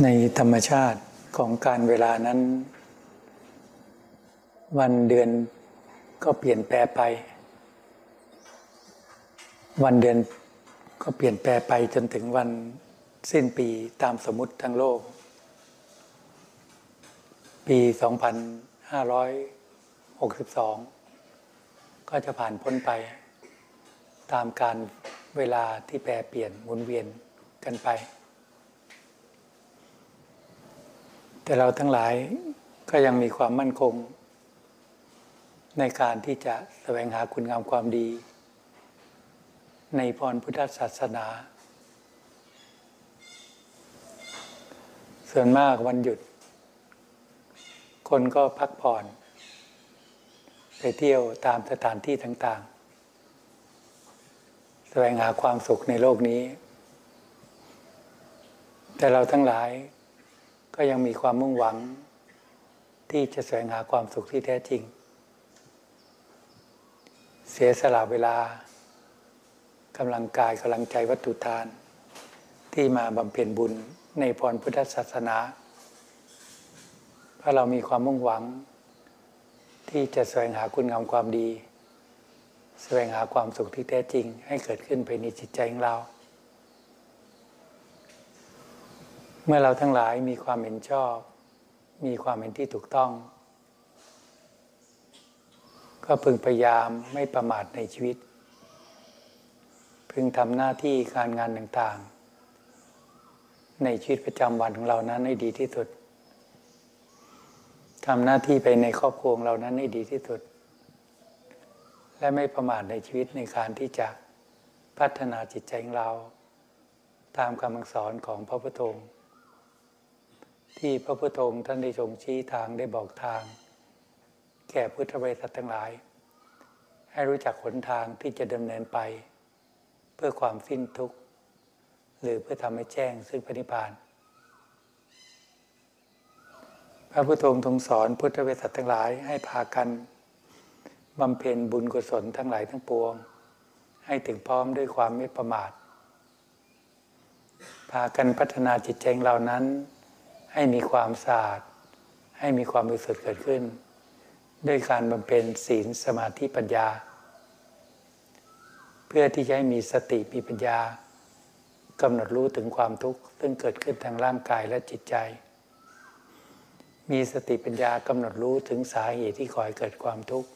ในธรรมชาติของการเวลานั้น วันเดือนก็เปลี่ยนแปลไป วันเดือนก็เปลี่ยนแปลไปจนถึงวันสิ้นปีตามสมมติทั้งโลก ปี 2562 ก็จะผ่านพ้นไป ตามการเวลาที่แปรเปลี่ยนหมุนเวียนกันไป แต่เราทั้งหลายก็ยังมีความมั่นคง ในการที่จะแสวงหาคุณงามความดี ในพรพุทธศาสนา ส่วนมากวันหยุด คนก็พักผ่อน ไปเที่ยวตามสถานที่ต่าง ๆ แสวงหาความสุขในโลกนี้ แต่เราทั้งหลาย ก็ยังมีความมุ่งหวัง ที่จะแสวงหาความสุขที่แท้จริง เสียสละเวลากำลังกายกำลังใจวัตถุทาน ที่มาบำเพ็ญบุญในพรพุทธศาสนาเพราะเรามีความมุ่งหวัง ที่จะแสวงหาคุณงามความดี แสวงหาความสุขที่แท้จริง ให้เกิดขึ้นภายในจิตใจของเรา เมื่อเราทั้งหลายมีความเห็นชอบ มีความเห็นที่ถูกต้อง ก็พึงพยายามไม่ประมาทในชีวิต พึงทำหน้าที่การงานต่างๆ ในชีวิตประจำวันของเรานั้นให้ดีที่สุดทำหน้าที่ไปในครอบครัวเรานั้นให้ดีที่สุด และไม่ประมาทในชีวิตในการที่จะพัฒนาจิตใจของเรา ตามคำสอนของพระพุทธองค์ ที่พระพุทธองค์ท่านได้ทรงชี้ทางได้บอกทาง แก่พุทธบริษัททั้งหลาย ให้รู้จักหนทางที่จะดำเนินไป เพื่อความสิ้นทุกข์ หรือเพื่อทำให้แจ้งซึ่งพระนิพพาน พระพุทธองค์ทรงสอนพุทธบริษัททั้งหลายให้พากันบำเพ็ญบุญกุศลทั้งหลายทั้งปวง ให้ถึงพร้อมด้วยความไม่ประมาท พากันพัฒนาจิตใจเรานั้น ให้มีความสะอาด ให้มีความบริสุทธิ์เกิดขึ้น ด้วยการบำเพ็ญศีลสมาธิปัญญา เพื่อที่จะให้มีสติมีปัญญากำหนดรู้ถึงความทุกข์ซึ่งเกิดขึ้นทางร่างกายและจิตใจ มีสติปัญญากำหนดรู้ถึงสาเหตุที่ก่อให้เกิดความทุกข์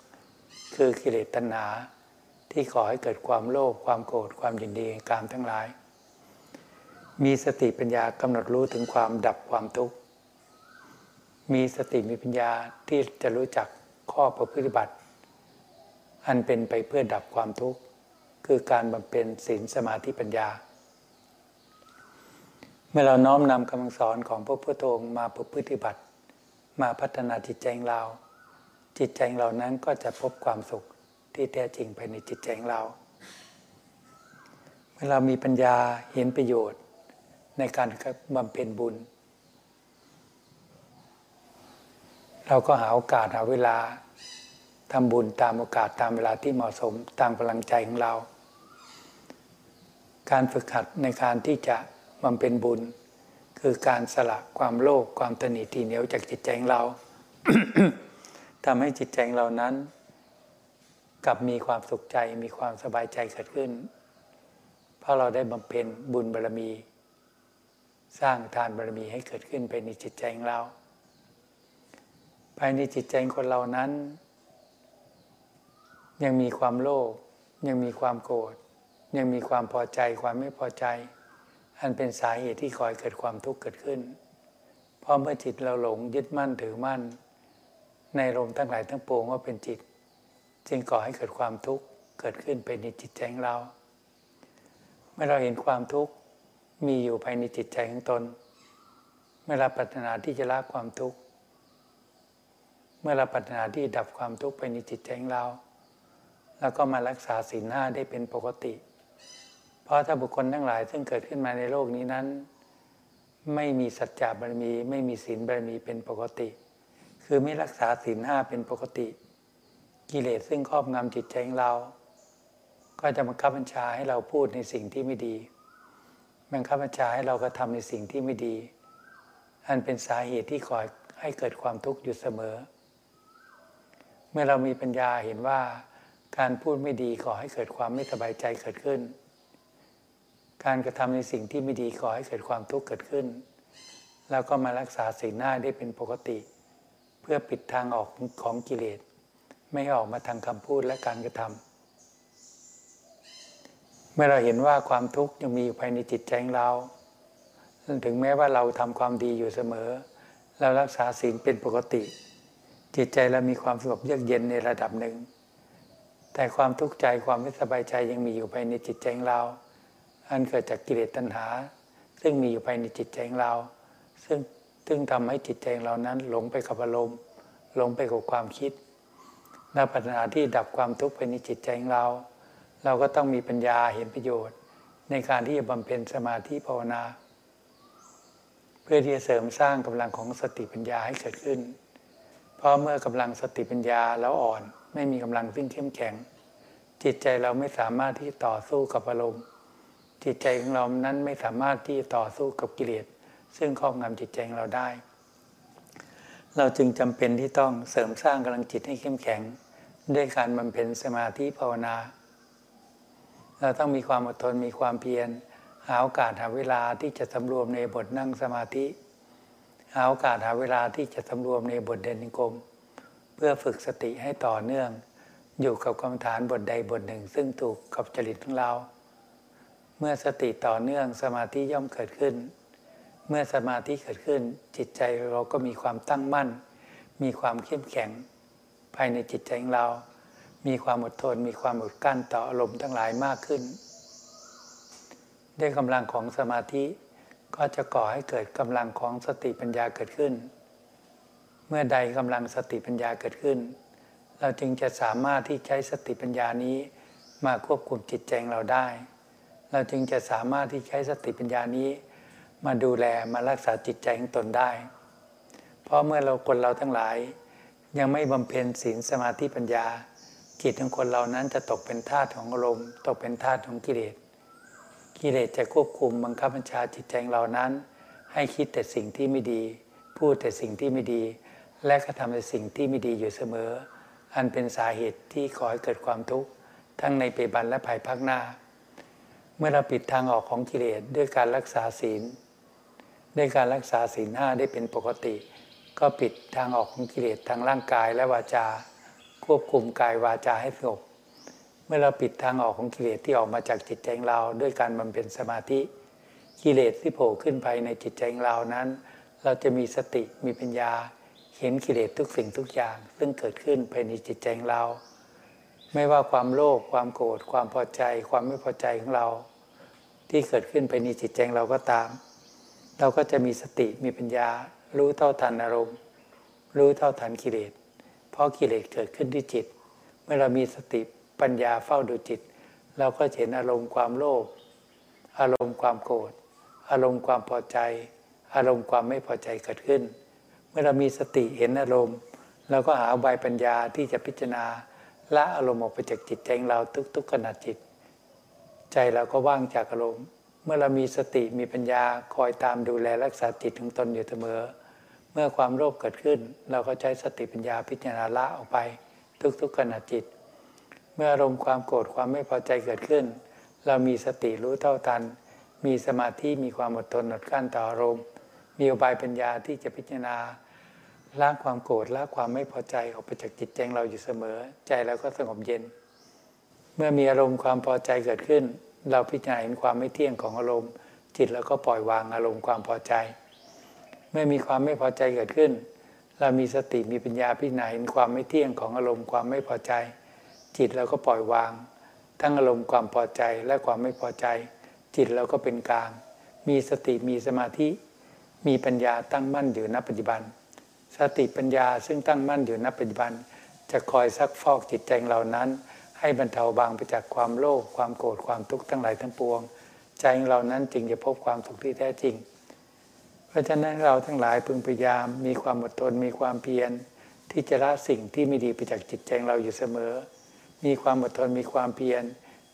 คือกิเลสตัณหาที่ก่อให้เกิดความโลภความโกรธความยินดีกามทั้งหลาย มีสติปัญญากำหนดรู้ถึงความดับความทุกข์ มีสติมีปัญญาที่จะรู้จักข้อประพฤติบัติ อันเป็นไปเพื่อดับความทุกข์ คือการบำเพ็ญศีลสมาธิปัญญา เมื่อเราน้อมนำคำสอนของพระพุทธองค์มาประพฤติบัติ มาพัฒนาจิตใจของเรา จิตใจของเรานั้นก็จะพบความสุขที่แท้จริงภายในจิตใจของเรา เมื่อเรามีปัญญาเห็นประโยชน์ ในการบำเพ็ญบุญ เราก็หาโอกาสหาเวลาทำบุญตามโอกาสตามเวลาที่เหมาะสมตามพลังใจของเรา การฝึกหัดในการที่จะบำเพ็ญบุญ คือการสละความโลภความตนีทีเหนียวจากจิตใจของเราทำให้จิตใจของเรานั้นกลับมีความสุขใจมีความสบายใจเกิดขึ้น เพราะเราได้บำเพ็ญบุญบารรมี สร้างทานบารมีให้เกิดขึ้นภายในจิตใจของเราภายในจิตใจคนเรานั้น ยังมีความโลภยังมีความโกรธยังมีความพอใจความไม่พอใจ อันเป็นสาเหตุที่คอยเกิดความทุกข์เกิดขึ้น เพราะเมื่อจิตเราหลงยึดมั่นถือมั่น ในลมทั้งหลายทั้งปวงว่าเป็นจิต จึงก่อให้เกิดความทุกข์เกิดขึ้นไปในจิตใจของเรา เมื่อเราเห็นความทุกข์ มีอยู่ภายในจิตใจของตน เมื่อเราปรารถนาที่จะละความทุกข์ เมื่อเราปรารถนาที่ดับความทุกข์ไปในจิตใจของเรา แล้วก็มารักษาศีลห้าได้เป็นปกติ เพราะถ้าบุคคลทั้งหลายซึ่งเกิดขึ้นมาในโลกนี้นั้น ไม่มีสัจจะบารมี ไม่มีศีลบารมีเป็นปกติ คือไม่รักษาศีลห้าเป็นปกติ กิเลสซึ่งครอบงำจิตใจของเรา ก็จะมาคับบัญชาให้เราพูดในสิ่งที่ไม่ดี บังคับบัญชาให้เรากระทำในสิ่งที่ไม่ดี อันเป็นสาเหตุที่ก่อให้เกิดความทุกข์อยู่เสมอ เมื่อเรามีปัญญาเห็นว่า การพูดไม่ดีก่อให้เกิดความไม่สบายใจเกิดขึ้น การกระทำในสิ่งที่ไม่ดีก่อให้เกิดความทุกข์เกิดขึ้น แล้วก็มารักษาสีหน้าได้เป็นปกติ เพื่อปิดทางออกของกิเลส ไม่ออกมาทางคำพูดและการกระทำ เมื่อเราเห็นว่าความทุกข์ยังมีอยู่ภายในจิตใจของเราถึงแม้ว่าเราทำความดีอยู่เสมอ เรารักษาศีลเป็นปกติ จิตใจเรามีความสงบเยือกเย็นในระดับหนึ่ง แต่ความทุกข์ใจความไม่สบายใจยังมีอยู่ภายในจิตใจของเรา อันเกิดจากกิเลสตัณหา ซึ่งมีอยู่ภายในจิตใจของเรา ซึ่งซึ่งทำให้จิตใจของเรานั้นหลงไปกับอารมณ์หลงไปกับความคิดและปัญหาที่ดับความทุกข์ภายในจิตใจของเรา เราก็ต้องมีปัญญาเห็นประโยชน์ ในการที่จะบำเพ็ญสมาธิภาวนา เพื่อที่จะเสริมสร้างกำลังของสติปัญญาให้เกิดขึ้น เพราะเมื่อกำลังสติปัญญาแล้วอ่อน ไม่มีกำลังซึ่งเข้มแข็ง จิตใจเราไม่สามารถที่ต่อสู้กับอารมณ์ จิตใจของเรานั้นไม่สามารถที่ต่อสู้กับกิเลสซึ่งครอบงำจิตใจของเราได้ เราจึงจำเป็นที่ต้องเสริมสร้างกำลังจิตให้เข้มแข็ง ด้วยการบำเพ็ญสมาธิภาวนา เราต้องมีความอดทนมีความเพียรหาโอกาสหาเวลาที่จะสำรวมในบทนั่งสมาธิ หาโอกาสหาเวลาที่จะสำรวมในบทเดินกรมเพื่อฝึกสติให้ต่อเนื่อง อยู่กับกรรมฐานบทใดบทหนึ่ง ซึ่งถูกกับจริตของเรา เมื่อสติต่อเนื่องสมาธิย่อมเกิดขึ้น เมื่อสมาธิเกิดขึ้น จิตใจเราก็มีความตั้งมั่น มีความเข้มแข็ง ภายในจิตใจของเรา มีความอดทน มีความอดกั้นต่ออารมณ์ทั้งหลายมากขึ้น ด้วยกำลังของสมาธิก็จะก่อให้เกิดกำลังของสติปัญญาเกิดขึ้น เมื่อใดกำลังสติปัญญาเกิดขึ้น เราจึงจะสามารถที่ใช้สติปัญญานี้มาควบคุมจิตใจเราได้ เราจึงจะสามารถที่ใช้สติปัญญานี้ มาดูแลมารักษาจิตใจของตนได้ เพราะเมื่อเราคนเราทั้งหลาย ยังไม่บำเพ็ญศีลสมาธิปัญญา จิตของคนเรานั้นจะตกเป็นทาสของอารมณ์ตกเป็นทาสของกิเลสกิเลสจะควบคุมบังคับบัญชาจิตใจเรานั้น ให้คิดแต่สิ่งที่ไม่ดี พูดแต่สิ่งที่ไม่ดี และกระทำแต่สิ่งที่ไม่ดีอยู่เสมอ อันเป็นสาเหตุที่ขอให้เกิดความทุกข์ทั้งในปัจจุบันและภายภาคหน้า เมื่อเราปิดทางออกของกิเลสด้วยการรักษาศีลด้วยการรักษาศีลห้าได้เป็นปกติ ก็ปิดทางออกของกิเลสทางร่างกายและวาจา ควบคุมกายวาจาให้สงบเมื่อเราปิดทางออกของกิเลสที่ออกมาจากจิตใจของเราด้วยการบำเพ็ญสมาธิกิเลสที่โผล่ขึ้นภายในจิตใจของเรานั้น เราจะมีสติมีปัญญา เห็นกิเลสทุกสิ่งทุกอย่าง ซึ่งเกิดขึ้นภายในจิตใจของเรา ไม่ว่าความโลภความโกรธความพอใจ ความไม่พอใจของเรา ที่เกิดขึ้นภายในจิตใจเราก็ตาม เราก็จะมีสติมีปัญญา รู้เท่าทันอารมณ์ รู้เท่าทันกิเลส เพราะกิเลสเกิดขึ้นที่จิต เมื่อเรามีสติปัญญาเฝ้าดูจิต เราก็เห็นอารมณ์ความโลภอารมณ์ความโกรธอารมณ์ความพอใจ อารมณ์ความไม่พอใจเกิดขึ้น เมื่อเรามีสติเห็นอารมณ์เราก็หาใบปัญญาที่จะพิจารณาละอารมณ์ออกไปจากจิตใจเราทุกๆขณะจิต ใจเราก็ว่างจากอารมณ์ เมื่อเรามีสติมีปัญญาคอยตามดูแลรักษาจิตของตนอยู่เสมอ เมื่อความโลภเกิดขึ้น เราก็ใช้สติปัญญาพิจารณาละออกไป ทุกๆขณะจิต เมื่ออารมณ์ความโกรธความไม่พอใจเกิดขึ้น เรามีสติรู้เท่าทัน มีสมาธิมีความอดทนอดกั้นต่ออารมณ์ มีอุบายปัญญาที่จะพิจารณาล้างความโกรธละความไม่พอใจออกไปจากจิตใจเราอยู่เสมอ ใจเราก็สงบเย็น เมื่อมีอารมณ์ความพอใจเกิดขึ้น เราพิจารณาเห็นความไม่เที่ยงของอารมณ์ จิตเราก็ปล่อยวางอารมณ์ความพอใจ เมื่อมีความไม่พอใจเกิดขึ้น เรามีสติมีปัญญาพิจารณาเห็นความไม่เที่ยงของอารมณ์ความไม่พอใจ จิตเราก็ปล่อยวาง ทั้งอารมณ์ความพอใจและความไม่พอใจ จิตเราก็เป็นกลาง มีสติมีสมาธิ มีปัญญาตั้งมั่นอยู่ณปัจจุบัน สติปัญญาซึ่งตั้งมั่นอยู่ณปัจจุบัน จะคอยซักฟอกจิตใจเรานั้น ให้บรรเทาบางไปจากความโลภความโกรธความทุกข์ทั้งหลายทั้งปวง ใจเรานั้นจึงจะพบความสุขที่แท้จริง ราะฉะนั้นเราทั้งหลายพึงพยายามมีความอดทนมีความเพียรที่จะละสิ่งที่ไม่ดีไปจากจิตใจเราอยู่เสมอ มีความอดทนมีความเพียร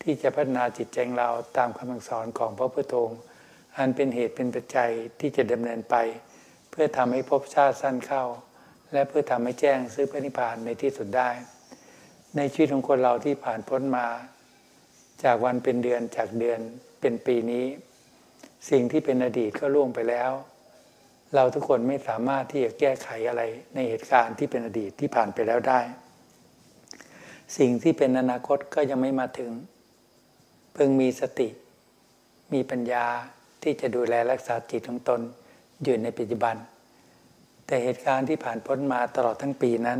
ที่จะพัฒนาจิตใจเราตามคำสอนของพระพุทธองค์อันเป็นเหตุเป็นปัจจัยที่จะดำเนินไป เพื่อทำให้ภพชาติสั้นเข้า และเพื่อทำให้แจ้งซึ่งพระนิพพานในที่สุดได้ ในชีวิตของคนเราที่ผ่านพ้นมา จากวันเป็นเดือนจากเดือนเป็นปีนี้ สิ่งที่เป็นอดีตก็ล่วงไปแล้ว เราทุกคนไม่สามารถที่จะแก้ไขอะไรในเหตุการณ์ที่เป็นอดีตที่ผ่านไปแล้วได้ สิ่งที่เป็นอนาคตก็ยังไม่มาถึง เพิ่งมีสติ มีปัญญาที่จะดูแลรักษาจิตของตนอยู่ในปัจจุบัน แต่เหตุการณ์ที่ผ่านพ้นมาตลอดทั้งปีนั้น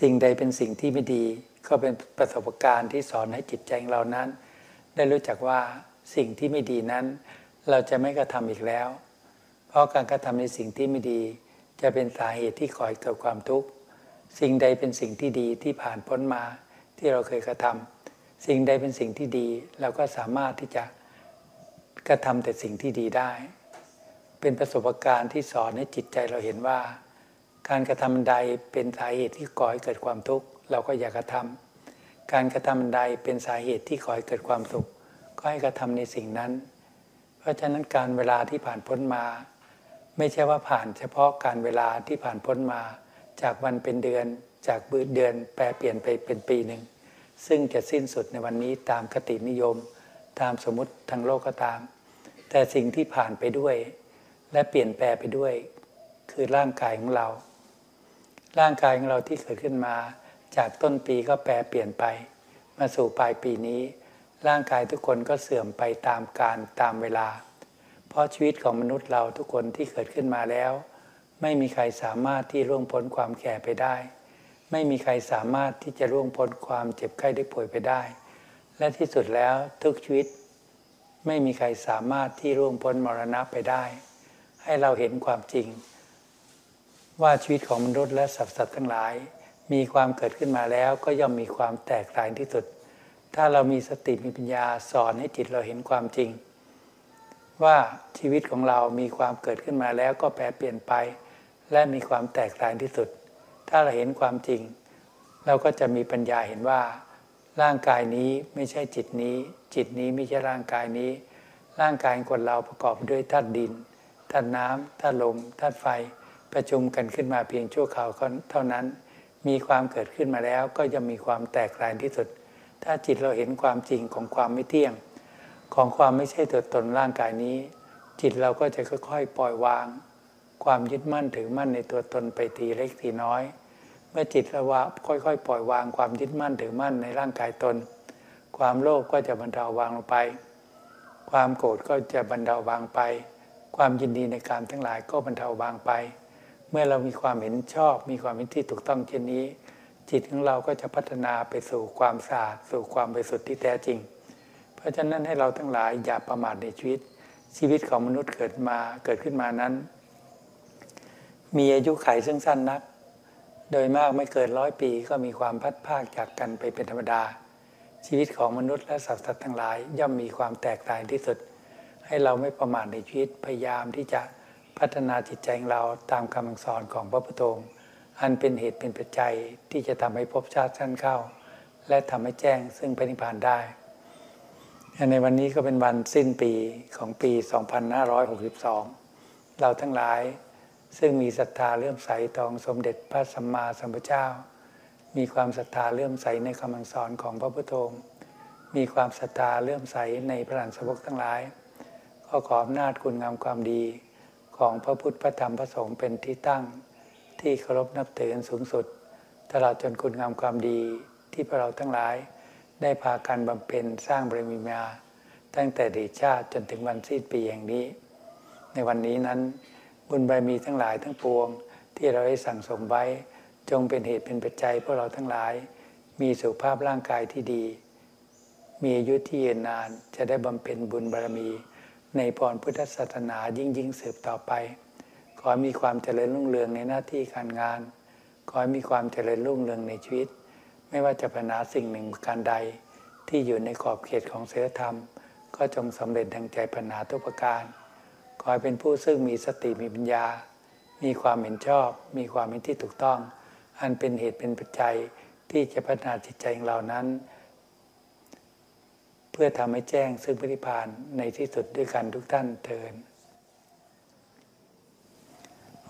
สิ่งใดเป็นสิ่งที่ไม่ดีก็เป็นประสบการณ์ที่สอนให้จิตใจของเรานั้น ได้รู้จักว่าสิ่งที่ไม่ดีนั้น เราจะไม่กระทำอีกแล้ว เพราะการกระทำในสิ่งที่ไม่ดี จะเป็นสาเหตุที่ก่อให้เกิดความทุกข์ สิ่งใดเป็นสิ่งที่ดีที่ผ่านพ้นมาที่เราเคยกระทำสิ่งใดเป็นสิ่งที่ดี เราก็สามารถที่จะกระทำแต่สิ่งที่ดีได้ เป็นประสบการณ์ที่สอนให้จิตใจเราเห็นว่า การกระทำใดเป็นสาเหตุที่ก่อให้เกิดความทุกข์เราก็อย่ากระทำการกระทำใดเป็นสาเหตุที่ก่อให้เกิดความสุข ก็ให้กระทำในสิ่งนั้น เพราะฉะนั้นการเวลาที่ผ่านพ้นมา ไม่ใช่ว่าผ่านเฉพาะการเวลาที่ผ่านพ้นมา จากวันเป็นเดือน จากบืเดือนแปลเปลี่ยนไปเป็นปีหนึ่ง ซึ่งจะสิ้นสุดในวันนี้ตามคตินิยม ตามสมมติทางโลกก็ตาม แต่สิ่งที่ผ่านไปด้วย และเปลี่ยนแปลไปด้วย คือร่างกายของเรา ร่างกายของเราที่เกิดขึ้นมา จากต้นปีก็แปลเปลี่ยนไป มาสู่ปลายปีนี้ ร่างกายทุกคนก็เสื่อมไปตามการตามเวลา เพราะชีวิตของมนุษย์เราทุกคนที่เกิดขึ้นมาแล้ว ไม่มีใครสามารถที่ร่วงพ้นความแก่ไปได้ ไม่มีใครสามารถที่จะร่วงพ้นความเจ็บไข้ได้ป่วยไปได้ และที่สุดแล้วทุกชีวิต ไม่มีใครสามารถที่ร่วงพ้นมรณะไปได้ ให้เราเห็นความจริง ว่าชีวิตของมนุษย์และสัตว์สัตว์ทั้งหลาย มีความเกิดขึ้นมาแล้วก็ย่อมมีความแตกต่างที่สุด ถ้าเรามีสติมีปัญญาสอนให้จิตเราเห็นความจริง ว่าชีวิตของเรามีความเกิดขึ้นมาแล้วก็แปรเปลี่ยนไป และมีความแตกต่างที่สุด ถ้าเราเห็นความจริง เราก็จะมีปัญญาเห็นว่า ร่างกายนี้ไม่ใช่จิตนี้ จิตนี้ไม่ใช่ร่างกายนี้ ร่างกายคนเราประกอบด้วยธาตุดินธาตุน้ำธาตุลมธาตุไฟประชุมกันขึ้นมาเพียงชั่วคราวเท่านั้น มีความเกิดขึ้นมาแล้วก็จะมีความแตกต่างที่สุด ถ้าจิตเราเห็นความจริงของความไม่เที่ยง ของความไม่ใช่ตัวตนร่างกายนี้ จิตเราก็จะค่อยๆ ปล่อยวาง ความยึดมั่นถือมั่นในตัวตนไปทีเล็กทีน้อย เมื่อจิตเราว่าค่อยๆ ปล่อยวางความยึดมั่นถือมั่นในร่างกายตน ความโลภก็จะบรรเทาวางลงไป ความโกรธก็จะบรรเทาวางไป ความยินดีในการทั้งหลายก็บรรเทาบางไป เมื่อเรามีความเห็นชอบ มีความเห็นที่ถูกต้องเช่นนี้จิตของเราก็จะพัฒนาไปสู่ความสะอาดสู่ความบริสุทธิ์ที่แท้จริง เพราะฉะนั้นให้เราทั้งหลายอย่าประมาทในชีวิต ชีวิตของมนุษย์เกิดมาเกิดขึ้นมานั้น มีอายุไขซึ่งสั้นนัก โดยมากไม่เกินร้อยปีก็มีความพัดภาคจากกันไปเป็นธรรมดา ชีวิตของมนุษย์และสัตว์ทั้งหลายย่อมมีความแตกต่างที่สุด ให้เราไม่ประมาทในชีวิตพยายามที่จะพัฒนาจิตใจของเราตามคำสอนของพระพุทธองค์อันเป็นเหตุเป็นปัจจัยที่จะทำให้ภพชาติสั้นเข้า และทำให้แจ้งซึ่งพระนิพานได้ ในวันนี้ก็เป็นวันสิ้นปีของปี 2562 เราทั้งหลายซึ่งมีศรัทธาเลื่อมใสต่อสมเด็จพระสัมมาสัมพุทธเจ้า มีความศรัทธาเลื่อมใสในคำสอนของพระพุทธองค์มีความศรัทธาเลื่อมใสในพระหลานสาวกทั้งหลาย ก็ขออำนาจคุณงามความดีของพระพุทธพระธรรมพระสงฆ์เป็นที่ตั้ง ที่เคารพนับถือสูงสุด ตลอดจนคุณงามความดีที่พวกเราทั้งหลาย ได้พากันบำเพ็ญสร้างบารมีมาตั้งแต่เดชชาติจนถึงวันสิ้นปีแห่งนี้ ในวันนี้นั้น บุญบารมีทั้งหลายทั้งปวง ที่เราได้สั่งสมไว้ จงเป็นเหตุเป็นปัจจัยพวกเราทั้งหลาย มีสุขภาพร่างกายที่ดี มีอายุที่ยืนนานจะได้บำเพ็ญบุญบารมี ในพรพุทธศาสนายิ่งยิ่งสืบต่อไป ขอมีความเจริญรุ่งเรืองในหน้าที่การงาน ขอให้มีความเจริญรุ่งเรืองในชีวิต ไม่ว่าจะปัญหาสิ่งหนึ่งการใดที่อยู่ในขอบเขตของศีลธรรม ก็จงสำเร็จดังใจปัญหาทุกประการ ขอให้เป็นผู้ซึ่งมีสติมีปัญญา มีความเห็นชอบ มีความเห็นที่ถูกต้อง อันเป็นเหตุเป็นปัจจัยที่จะพัฒนาจิตใจของเรานั้น เพื่อทำให้แจ้งซึ่งพระนิพพานในที่สุดด้วยกันทุกท่านเทิน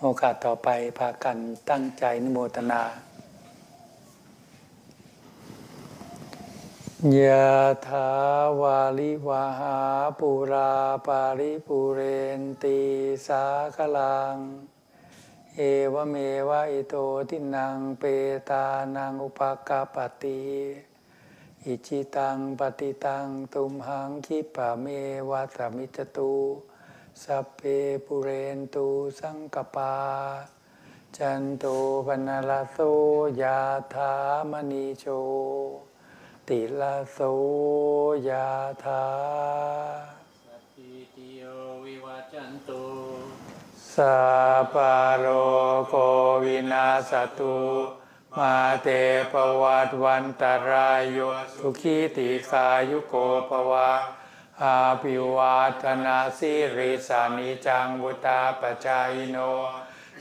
โอกาสต่อไปพากันตั้งใจนโมทนา ยะถาวาลิวาหาปุราปาริปุเรนตีสาคลัง เอวเมวะอิโตทินังเปตานังอุปกาปติอิจิตังปฏิตังตุมหังคิปะเมวะสมิจตุสัพเพปุเรนตุสังกปา จันโตปนลโสยาธามณีโช ติลโสยาธาสัพพิติโยวิวัจจันตุสัพพะโรโควินาสตุมาเตปวัตวันตรายโยสุขีติขายุโกภวะอาภิวาทนาสิริสานิจังบุตาปจายโน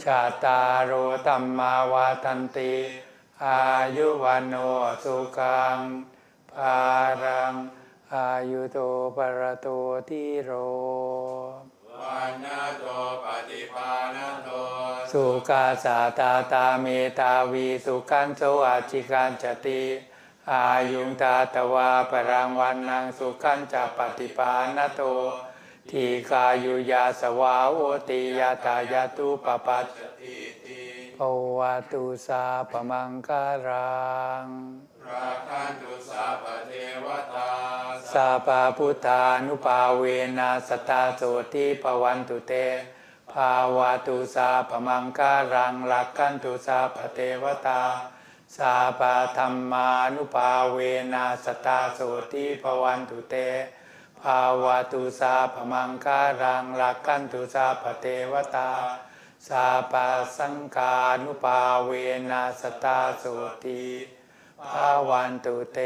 ชาตารโรตัมมาวาทันติ อายุวันโนสุขัง ภารัง อายุโตปรโตทิโรวันนาโตปฏิภาณโตสุกาสาตาตาเมตาวีสุขันโสอาจิกันจติอายุงตาตวาปรังวันนังสุขันจะปฏิปานโตทีกายุยาสวาโอติยาตายาตุปปัสสติภวตุสาปมังการังราคันตุาปาพุทธานุภาเวนะสตตาโสติปวันตุเต ภาวะตุสาปมังการังรักขันตุสาปเทวตา สาปาธรรมานุภาเวนะสตตาโสติปวันตุเต ภาวะตุสาปมังการังรักขันตุสาปเทวตา สาปาสังกานุภาเวนะสตตาโสติภาวันตุเต